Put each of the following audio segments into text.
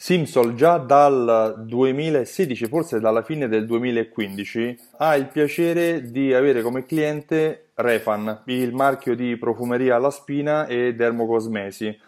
Simpson già dal 2016, forse dalla fine del 2015, ha il piacere di avere come cliente Refan, il marchio di profumeria alla spina e dermocosmesi.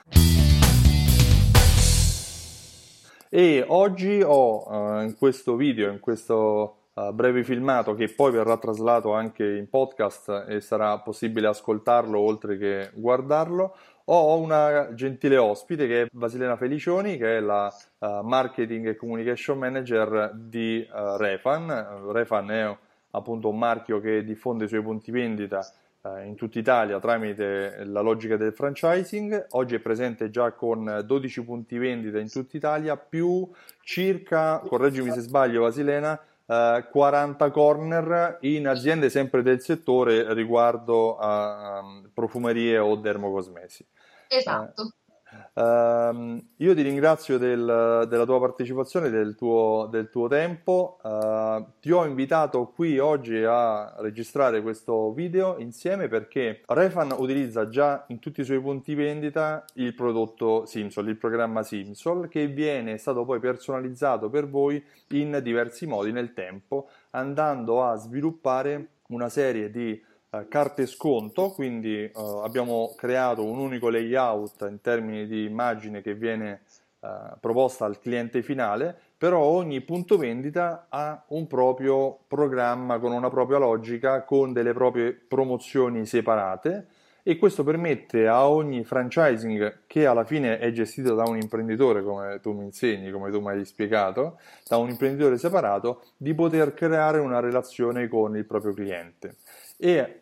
E oggi ho uh, in questo video, in questo uh, breve filmato che poi verrà traslato anche in podcast e sarà possibile ascoltarlo oltre che guardarlo, ho una gentile ospite che è Vasilena Felicioni, che è la uh, Marketing e Communication Manager di uh, Refan. Refan è appunto un marchio che diffonde i suoi punti vendita uh, in tutta Italia tramite la logica del franchising. Oggi è presente già con 12 punti vendita in tutta Italia, più circa, correggimi se sbaglio Vasilena, 40 corner in aziende sempre del settore riguardo a um, profumerie o dermocosmesi. Esatto. Uh, io ti ringrazio del, della tua partecipazione, del tuo, del tuo tempo. Uh, ti ho invitato qui oggi a registrare questo video insieme perché Refan utilizza già in tutti i suoi punti vendita il prodotto Simsol, il programma Simsol, che viene stato poi personalizzato per voi in diversi modi nel tempo, andando a sviluppare una serie di Uh, carte sconto, quindi uh, abbiamo creato un unico layout in termini di immagine che viene uh, proposta al cliente finale, però ogni punto vendita ha un proprio programma con una propria logica, con delle proprie promozioni separate e questo permette a ogni franchising che alla fine è gestito da un imprenditore, come tu mi insegni, come tu mi hai spiegato, da un imprenditore separato, di poter creare una relazione con il proprio cliente e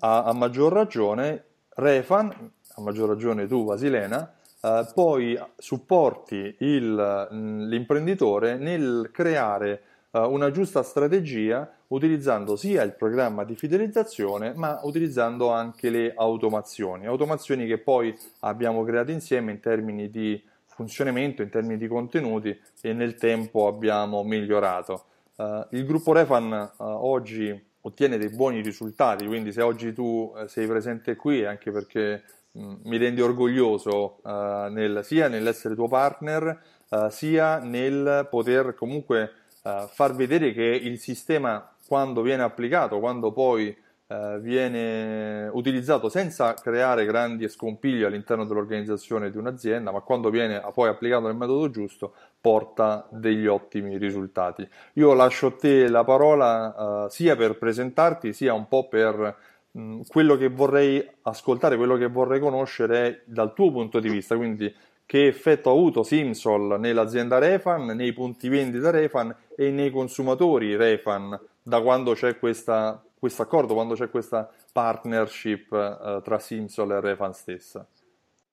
a, a maggior ragione Refan, a maggior ragione tu Vasilena, eh, poi supporti il, l'imprenditore nel creare eh, una giusta strategia utilizzando sia il programma di fidelizzazione ma utilizzando anche le automazioni, automazioni che poi abbiamo creato insieme in termini di funzionamento, in termini di contenuti e nel tempo abbiamo migliorato. Uh, il gruppo Refan uh, oggi ottiene dei buoni risultati, quindi se oggi tu eh, sei presente qui è anche perché mh, mi rendi orgoglioso uh, nel, sia nell'essere tuo partner, uh, sia nel poter comunque uh, far vedere che il sistema quando viene applicato, quando poi eh, viene utilizzato senza creare grandi scompiglio all'interno dell'organizzazione di un'azienda, ma quando viene poi applicato nel metodo giusto porta degli ottimi risultati. Io lascio a te la parola eh, sia per presentarti sia un po' per mh, quello che vorrei ascoltare, quello che vorrei conoscere dal tuo punto di vista, quindi che effetto ha avuto Simsol nell'azienda Refan, nei punti vendita Refan e nei consumatori Refan da quando c'è questa questo accordo, quando c'è questa partnership uh, tra Simsol e Refan stessa?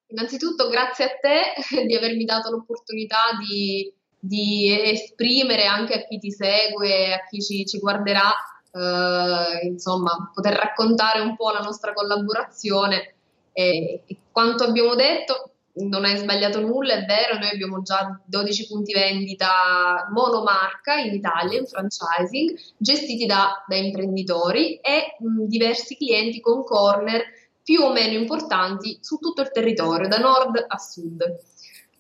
Innanzitutto grazie a te di avermi dato l'opportunità di, di esprimere anche a chi ti segue, a chi ci, ci guarderà, uh, insomma, poter raccontare un po' la nostra collaborazione e, e quanto abbiamo detto non hai sbagliato nulla, è vero, noi abbiamo già 12 punti vendita monomarca in Italia, in franchising, gestiti da, da imprenditori e mh, diversi clienti con corner più o meno importanti su tutto il territorio, da nord a sud.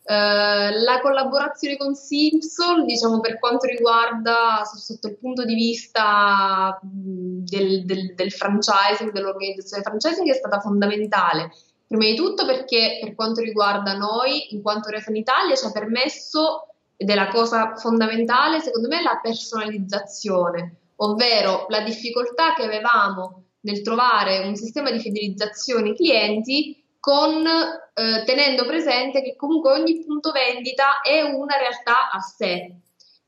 Uh, la collaborazione con Simpson, diciamo per quanto riguarda sotto il punto di vista del, del, del franchising, dell'organizzazione franchising, è stata fondamentale Prima di tutto perché per quanto riguarda noi, in quanto Refan Italia, ci ha permesso, ed è la cosa fondamentale, secondo me, la personalizzazione, ovvero la difficoltà che avevamo nel trovare un sistema di fidelizzazione clienti con, eh, tenendo presente che comunque ogni punto vendita è una realtà a sé,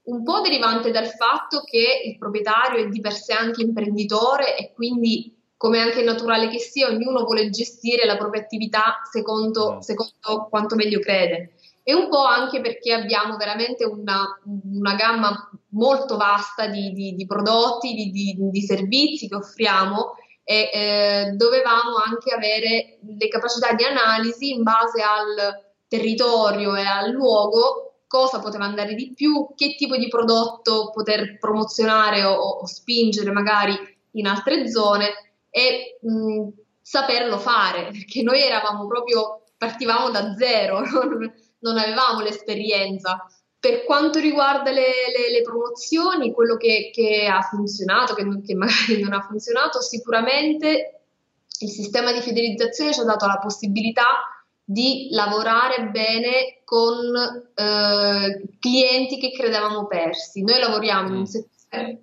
un po' derivante dal fatto che il proprietario è di per sé anche imprenditore e quindi come anche naturale che sia, ognuno vuole gestire la propria attività secondo, mm. secondo quanto meglio crede. e un po' anche perché abbiamo veramente una, una gamma molto vasta di, di, di prodotti, di, di, servizi che offriamo e eh, dovevamo anche avere le capacità di analisi in base al territorio e al luogo cosa poteva andare di più, che tipo di prodotto poter promozionare o, o spingere magari in altre zone e mh, saperlo fare, perché noi eravamo proprio, partivamo da zero, non, non avevamo l'esperienza. Per quanto riguarda le, le, le promozioni, quello che, che, ha funzionato, che, che magari non ha funzionato, sicuramente il sistema di fidelizzazione ci ha dato la possibilità di lavorare bene con eh, clienti che credevamo persi. Noi lavoriamo in un mm. settore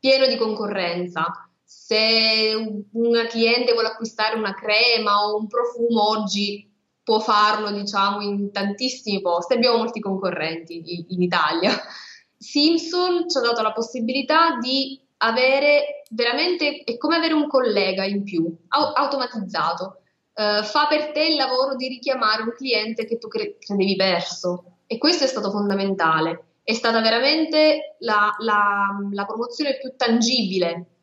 pieno di concorrenza. Se una cliente vuole acquistare una crema o un profumo oggi può farlo, diciamo, in tantissimi posti. Abbiamo molti concorrenti in Italia. Simpson ci ha dato la possibilità di avere veramente, è come avere un collega in più, automatizzato. Uh, fa per te il lavoro di richiamare un cliente che tu cre- credevi perso e questo è stato fondamentale. È stata veramente la, la, la promozione più tangibile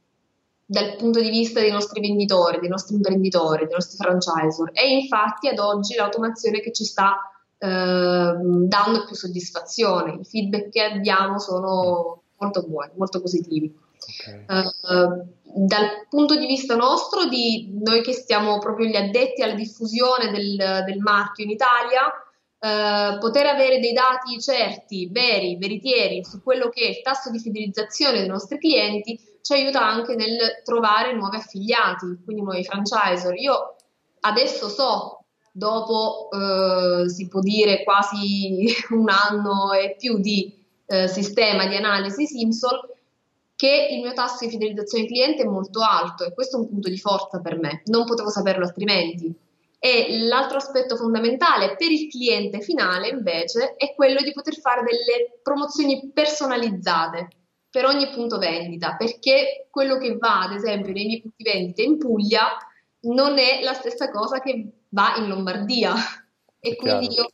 dal punto di vista dei nostri venditori, dei nostri imprenditori, dei nostri franchisor. E infatti ad oggi l'automazione che ci sta eh, dando più soddisfazione. I feedback che abbiamo sono molto buoni, molto positivi. Okay. Uh, dal punto di vista nostro, di noi che siamo proprio gli addetti alla diffusione del, del marchio in Italia, uh, poter avere dei dati certi, veri, veritieri su quello che è il tasso di fidelizzazione dei nostri clienti ci aiuta anche nel trovare nuovi affiliati, quindi nuovi franchisor. Io adesso so, dopo eh, si può dire quasi un anno e più di eh, sistema di analisi Simpson, che il mio tasso di fidelizzazione cliente è molto alto e questo è un punto di forza per me, non potevo saperlo altrimenti. E l'altro aspetto fondamentale per il cliente finale invece è quello di poter fare delle promozioni personalizzate per ogni punto vendita, perché quello che va, ad esempio, nei miei punti vendita in Puglia non è la stessa cosa che va in Lombardia. E quindi io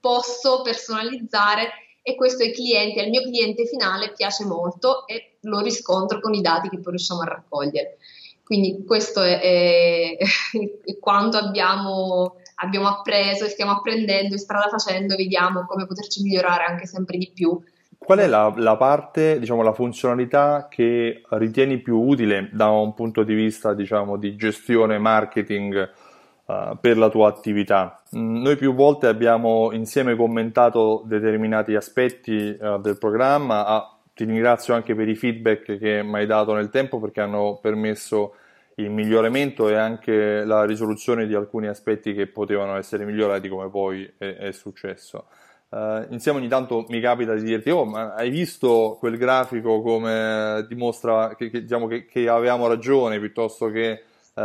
posso personalizzare e questo ai clienti, al mio cliente finale piace molto e lo riscontro con i dati che poi riusciamo a raccogliere. Quindi questo è, è, è quanto abbiamo, abbiamo appreso e stiamo apprendendo e strada facendo, vediamo come poterci migliorare anche sempre di più Qual è la, la, parte, diciamo, la funzionalità che ritieni più utile da un punto di vista, diciamo, di gestione marketing uh, per la tua attività? Mm, noi più volte abbiamo insieme commentato determinati aspetti uh, del programma. Ah, ti ringrazio anche per i feedback che mi hai dato nel tempo perché hanno permesso il miglioramento e anche la risoluzione di alcuni aspetti che potevano essere migliorati come poi è, è successo. Uh, insieme ogni tanto mi capita di dirti, oh, ma hai visto quel grafico come dimostra che, che, diciamo, che, che avevamo ragione, piuttosto che uh,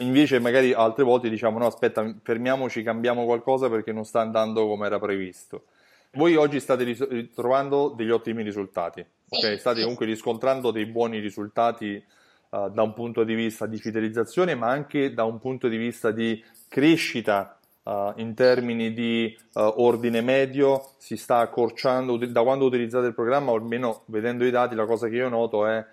invece magari altre volte diciamo no, aspetta, fermiamoci, cambiamo qualcosa perché non sta andando come era previsto. Voi oggi state ritrovando degli ottimi risultati, okay? state comunque riscontrando dei buoni risultati uh, da un punto di vista di fidelizzazione, ma anche da un punto di vista di crescita uh, in termini di uh, ordine medio si sta accorciando da quando utilizzate il programma, almeno vedendo i dati, la cosa che io noto è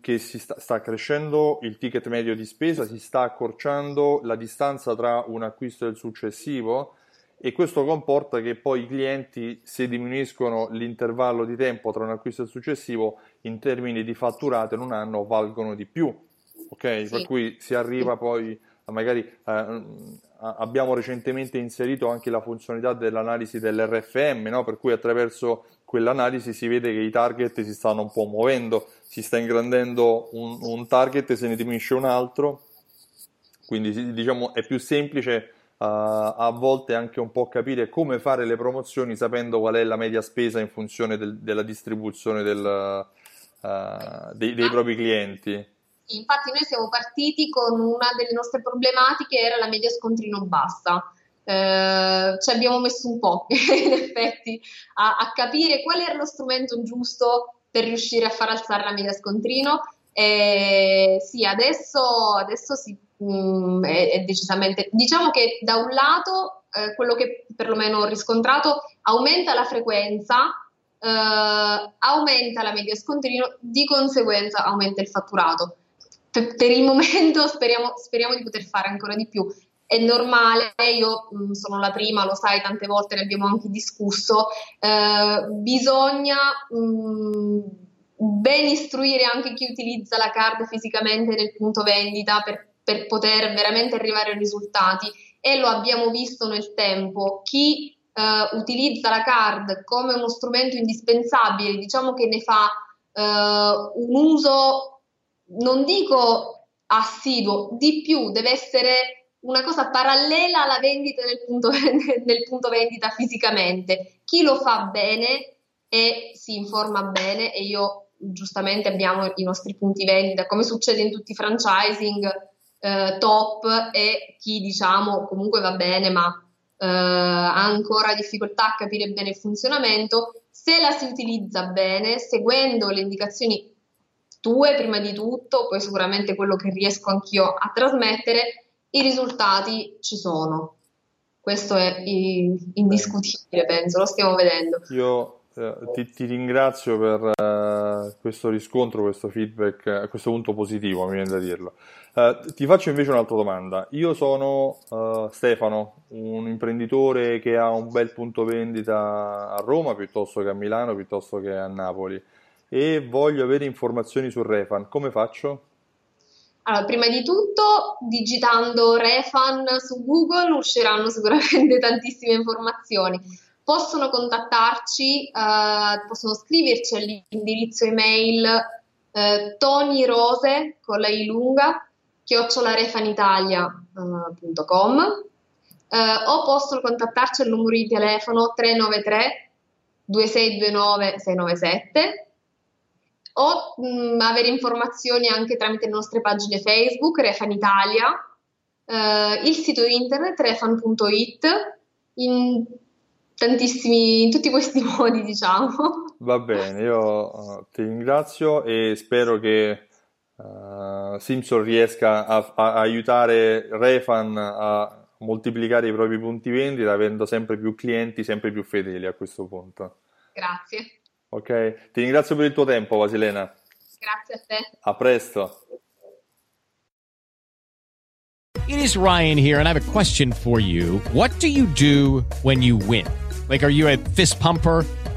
che si sta, sta, crescendo il ticket medio di spesa, si sta accorciando la distanza tra un acquisto e il successivo e questo comporta che poi i clienti, se diminuiscono l'intervallo di tempo tra un acquisto e il successivo, in termini di fatturato in un anno valgono di più. Ok? Sì. Per cui si arriva poi magari eh, abbiamo recentemente inserito anche la funzionalità dell'analisi dell'RFM, no? per cui attraverso quell'analisi si vede che i target si stanno un po' muovendo, si sta ingrandendo un, un target, se ne diminuisce un altro, quindi diciamo è più semplice uh, a volte anche un po' capire come fare le promozioni sapendo qual è la media spesa in funzione del, della distribuzione del, uh, dei, dei propri clienti. Infatti noi siamo partiti con una delle nostre problematiche, era la media scontrino bassa. Eh, ci abbiamo messo un po' in effetti a, a, capire qual era lo strumento giusto per riuscire a far alzare la media scontrino. E sì, adesso, adesso sì, mh, mm, è, è, decisamente. Diciamo che da un lato eh, quello che perlomeno ho riscontrato, aumenta la frequenza, eh, aumenta la media scontrino, di conseguenza aumenta il fatturato. Per, per il momento speriamo, speriamo, di poter fare ancora di più. È normale, io mh, mm, sono la prima, lo sai, tante volte ne abbiamo anche discusso, eh, bisogna mh, mm, ben istruire anche chi utilizza la card fisicamente nel punto vendita per, per poter veramente arrivare ai risultati e lo abbiamo visto nel tempo. Chi eh, utilizza la card come uno strumento indispensabile, diciamo che ne fa eh, un uso, non dico assiduo, di più, deve essere una cosa parallela alla vendita nel punto, nel punto vendita fisicamente. Chi lo fa bene e si informa bene e io giustamente abbiamo i nostri punti vendita, come succede in tutti i franchising eh, top e chi diciamo comunque va bene ma eh, ha ancora difficoltà a capire bene il funzionamento, se la si utilizza bene, seguendo le indicazioni tue prima di tutto, poi sicuramente quello che riesco anch'io a trasmettere, i risultati ci sono. Questo è indiscutibile, penso, lo stiamo vedendo. Io eh, ti, ti, ringrazio per uh, questo riscontro, questo feedback, a questo punto positivo, mi viene da dirlo. Uh, ti faccio invece un'altra domanda. Io sono uh, Stefano, un imprenditore che ha un bel punto vendita a Roma piuttosto che a Milano, piuttosto che a Napoli e voglio avere informazioni su Refan. Come faccio? Allora, prima di tutto, digitando Refan su Google usciranno sicuramente tantissime informazioni. Possono contattarci, uh, possono scriverci all'indirizzo email uh, Tony Rose con la I lunga chiocciolarefanitalia.com eh, o possono contattarci al numero di telefono 393 2629 697 o mh, avere informazioni anche tramite le nostre pagine Facebook Refan Italia, eh, il sito internet refan.it in tantissimi in tutti questi modi diciamo va bene io uh, ti ringrazio e spero che uh, Simpson riesca a, a, aiutare Refan a moltiplicare i propri punti vendita avendo sempre più clienti, sempre più fedeli a questo punto. Grazie. Ok, ti ringrazio per il tuo tempo Vasilena. Grazie a te. A presto. It is Ryan here and I have a question for you. What do you do when you win? Like are you a fist pumper?